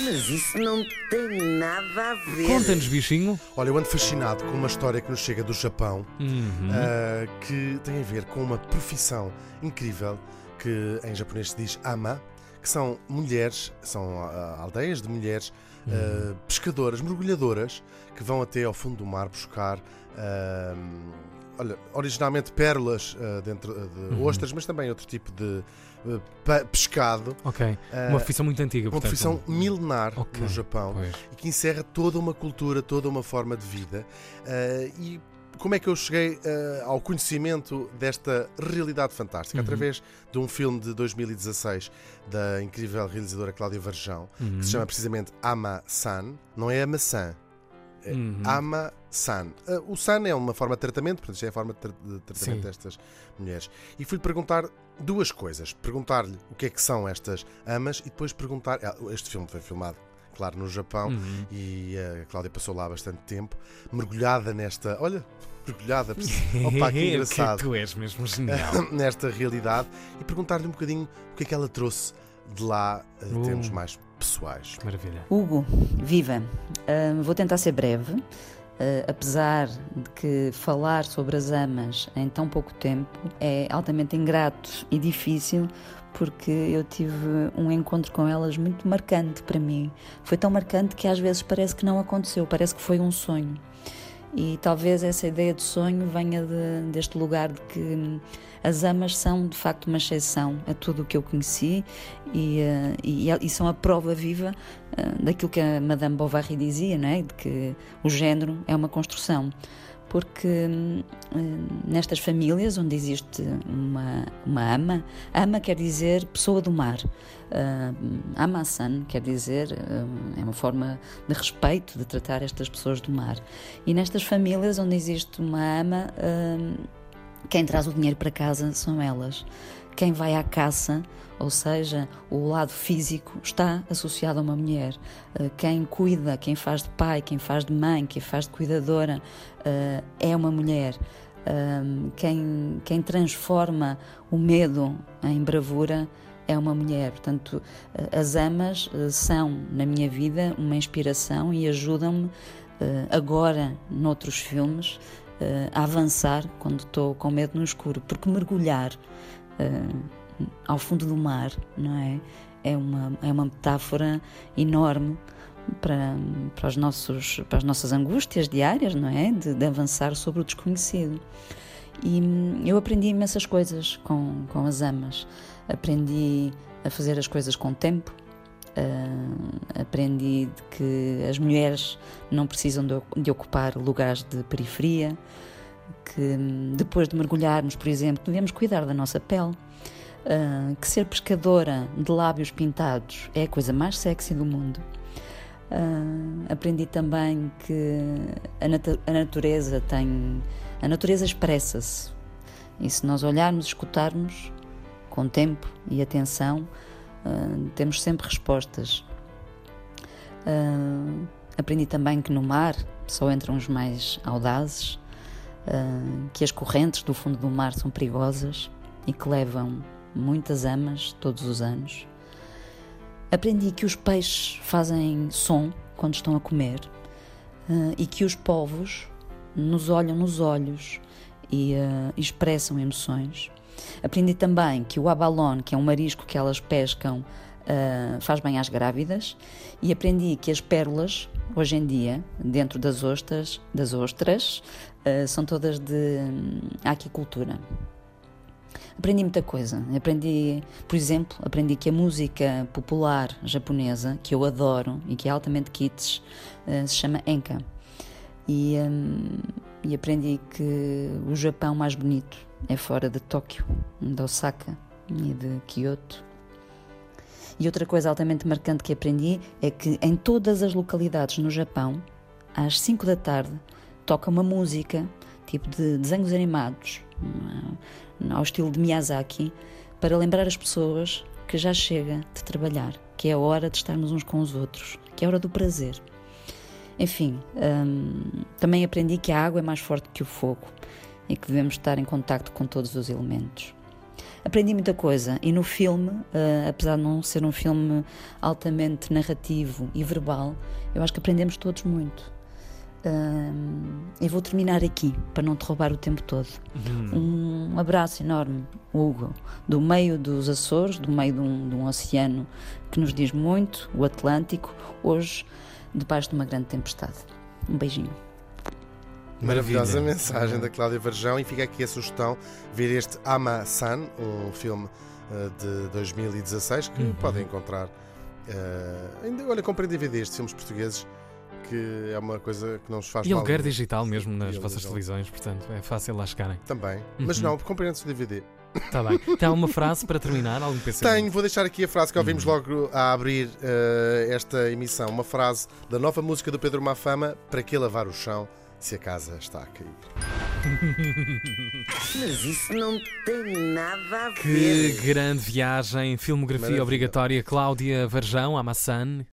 Mas isso não tem nada a ver. Conta-nos, bichinho. Olha, eu ando fascinado com uma história que nos chega do Japão Uhum. ah, que tem a ver com uma profissão incrível que em japonês se diz ama, que são mulheres, são ah, aldeias de mulheres ah, pescadoras, mergulhadoras, que vão até ao fundo do mar buscar. Olha, originalmente pérolas ah, dentro ah, de ostras, mas também outro tipo de pa- pescado. Ok. Uma profissão muito antiga, uma portanto. profissão milenar Ok, no Japão Pois. e que encerra toda uma cultura, toda uma forma de vida. E como é que eu cheguei ah, ao conhecimento desta realidade fantástica? Uhum. Através de um filme de 2016 da incrível realizadora Cláudia Varjão, Uhum. que se chama precisamente Ama-san, não é a maçã. É Uhum. Ama-san. Ah, o san é uma forma de tratamento, portanto, isto é a forma de, tra- de tratamento Sim. destas mulheres. E fui-lhe perguntar duas coisas. Perguntar-lhe o que é que são estas amas e depois perguntar. ah, Este filme foi filmado, claro, no Japão Uhum. e a Cláudia passou lá bastante tempo, mergulhada nesta. Olha, mergulhada. Opa, que engraçado. tu és mesmo genial. nesta realidade e perguntar-lhe um bocadinho o que é que ela trouxe de lá Uh. termos mais pessoais. Que Maravilha. Hugo, viva! Ah, vou tentar ser breve. Ah, apesar de que falar sobre as amas em tão pouco tempo é altamente ingrato e difícil, porque eu tive um encontro com elas muito marcante para mim. Foi tão marcante que às vezes parece que não aconteceu, parece que foi um sonho. E talvez essa ideia de sonho venha de- deste lugar de que hum, as amas são de facto uma exceção a tudo o que eu conheci e, eh, e, e são a prova viva eh, daquilo que a Madame Bovary dizia, não é? de que o género é uma construção. Porque hum, eh, nestas famílias onde existe uma, uma ama, ama quer dizer pessoa do mar. Uh, Ama-san quer dizer, uh, é uma forma de respeito de tratar estas pessoas do mar. E nestas famílias onde existe uma ama, uh, quem traz o dinheiro para casa são elas. Quem vai à caça, ou seja, o lado físico, está associado a uma mulher. Uh, Quem cuida, quem faz de pai, quem faz de mãe, quem faz de cuidadora, uh, é uma mulher. Um, quem, quem transforma o medo em bravura é uma mulher. Portanto, uh, as amas são, na minha vida, uma inspiração e ajudam-me agora, noutros filmes, a avançar quando estou com medo no escuro. Porque mergulhar uh, ao fundo do mar, não é? É uma, é uma metáfora enorme para, para, os nossos, para as nossas angústias diárias, não é? De, de avançar sobre o desconhecido. E hum, eu aprendi imensas coisas com, com as amas. Aprendi a fazer as coisas com tempo, uh, aprendi que as mulheres não precisam de, de ocupar lugares de periferia, que depois de mergulharmos, por exemplo, devemos cuidar da nossa pele. Uh, que ser pescadora de lábios pintados é a coisa mais sexy do mundo. Uh, aprendi também que a, nat a natureza tem. A natureza expressa-se. E se nós olharmos, escutarmos com tempo e atenção, uh, temos sempre respostas. Aprendi também que no mar só entram os mais audazes, que as correntes do fundo do mar são perigosas e que levam muitas amas todos os anos. Aprendi que os peixes fazem som quando estão a comer uh, e que os povos nos olham nos olhos e uh, expressam emoções. Aprendi também que o abalone, que é um marisco que elas pescam, uh, faz bem às grávidas. E aprendi que as pérolas, hoje em dia, dentro das ostras, das ostras são todas de um, aquicultura. Aprendi muita coisa. Aprendi, por exemplo, aprendi que a música popular japonesa, que eu adoro e que é altamente kitsch, uh, se chama Enka. E, um, e aprendi que o Japão mais bonito é fora de Tóquio, de Osaka e de Kyoto. E outra coisa altamente marcante que aprendi é que em todas as localidades no Japão, às 5 da tarde, toca uma música tipo de desenhos animados, ao estilo de Miyazaki, para lembrar as pessoas que já chega de trabalhar, que é a hora de estarmos uns com os outros, que é a hora do prazer. Enfim, hum, também aprendi que a água é mais forte que o fogo e que devemos estar em contacto com todos os elementos. Aprendi muita coisa. E no filme, uh, apesar de não ser um filme altamente narrativo e verbal, eu acho que aprendemos todos muito. Uh, e vou terminar aqui, para não te roubar o tempo todo. Uhum. Um abraço enorme, Hugo, do meio dos Açores, do meio de um, de um oceano que nos diz muito, o Atlântico, hoje debaixo de uma grande tempestade. Um beijinho. Maravilhosa mensagem da Cláudia Varjão e fica aqui a sugestão ver este Ama-san, um filme uh, de 2016 que uhum. podem encontrar. Uh, ainda, olha, comprem DVDs de filmes portugueses que é uma coisa que não nos faz e mal. E lugar digital mesmo nas vossas televisões, portanto é fácil lá chegarem. Também, mas uhum. não, comprem antes o DVD. Está bem. Tem alguma frase para terminar? Algum pensamento? Tenho, vou deixar aqui a frase que ouvimos uhum. logo a abrir uh, esta emissão. Uma frase da nova música do Pedro Mafama: Para que lavar o chão se a casa está a cair? Mas isso não tem nada a ver. Que grande viagem, filmografia Maravilha. obrigatória. Cláudia Varjão, Amassan.